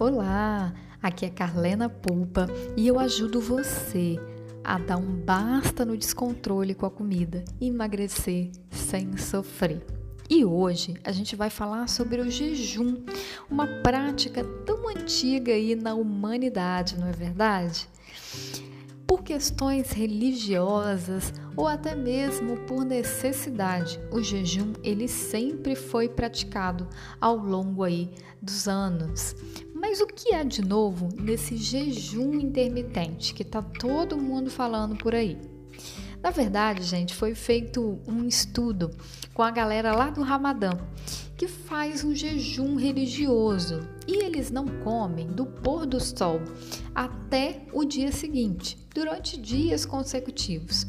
Olá, aqui é Carlena Pulpa e eu ajudo você a dar um basta no descontrole com a comida emagrecer sem sofrer. E hoje a gente vai falar sobre o jejum, uma prática tão antiga aí na humanidade, não é verdade? por questões religiosas ou até mesmo por necessidade. O jejum ele sempre foi praticado ao longo aí dos anos. Mas o que é de novo nesse jejum intermitente que tá todo mundo falando por aí? Na verdade, gente, foi feito um estudo com a galera lá do Ramadã que faz um jejum religioso e eles não comem do pôr do sol até o dia seguinte, durante dias consecutivos.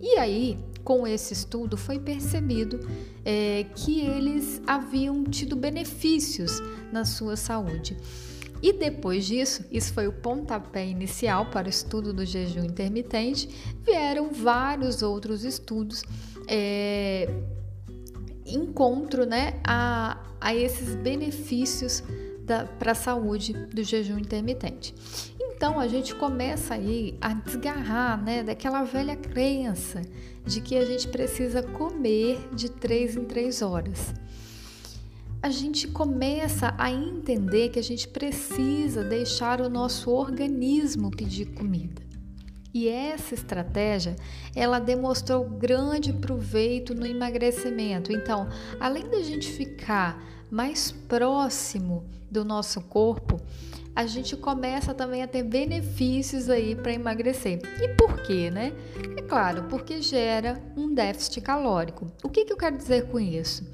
E aí, com esse estudo, foi percebido é, que eles haviam tido benefícios na sua saúde. E depois disso, isso foi o pontapé inicial para o estudo do jejum intermitente, vieram vários outros estudos é, encontro né, a, a esses benefícios para a saúde do jejum intermitente. Então a gente começa aí a desgarrar né, daquela velha crença de que a gente precisa comer de três em três horas. A gente começa a entender que a gente precisa deixar o nosso organismo pedir comida. E essa estratégia, ela demonstrou grande proveito no emagrecimento. Então, além da gente ficar mais próximo do nosso corpo, a gente começa também a ter benefícios aí para emagrecer. E por quê, né? É claro, porque gera um déficit calórico. O que, que eu quero dizer com isso?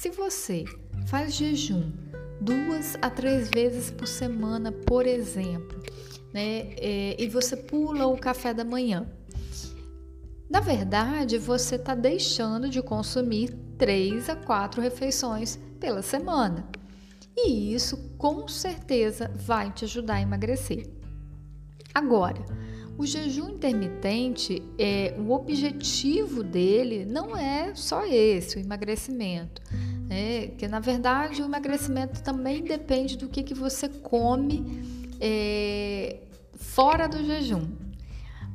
Se você faz jejum duas a três vezes por semana, por exemplo, né? É, e você pula o café da manhã. Na verdade, você está deixando de consumir três a quatro refeições pela semana. E isso com certeza vai te ajudar a emagrecer. Agora, o jejum intermitente, é, o objetivo dele não é só esse, o emagrecimento. Né? Que na verdade o emagrecimento também depende do que, que você come é, fora do jejum.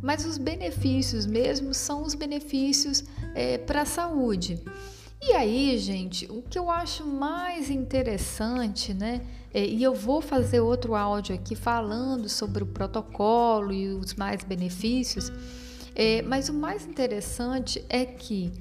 Mas os benefícios mesmo são os benefícios é, para a saúde. E aí, gente, o que eu acho mais interessante, né? É, e eu vou fazer outro áudio aqui falando sobre o protocolo e os mais benefícios, é, mas o mais interessante é que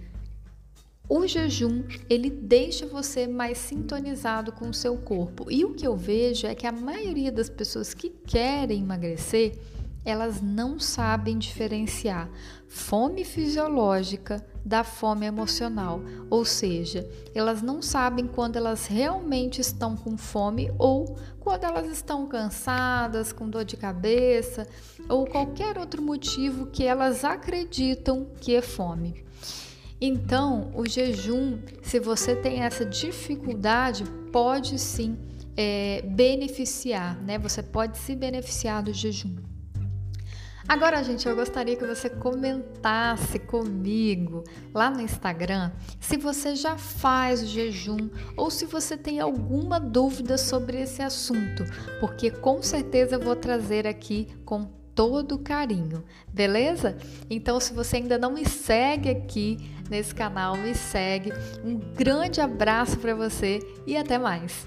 o jejum, ele deixa você mais sintonizado com o seu corpo. E o que eu vejo é que a maioria das pessoas que querem emagrecer, elas não sabem diferenciar fome fisiológica da fome emocional, ou seja, elas não sabem quando elas realmente estão com fome ou quando elas estão cansadas, com dor de cabeça ou qualquer outro motivo que elas acreditam que é fome. Então, o jejum, se você tem essa dificuldade, pode sim é, beneficiar, né? Você pode se beneficiar do jejum. Agora, gente, eu gostaria que você comentasse comigo lá no Instagram se você já faz o jejum ou se você tem alguma dúvida sobre esse assunto, porque com certeza eu vou trazer aqui com todo carinho, beleza? Então, se você ainda não me segue aqui nesse canal, me segue. Um grande abraço para você e até mais.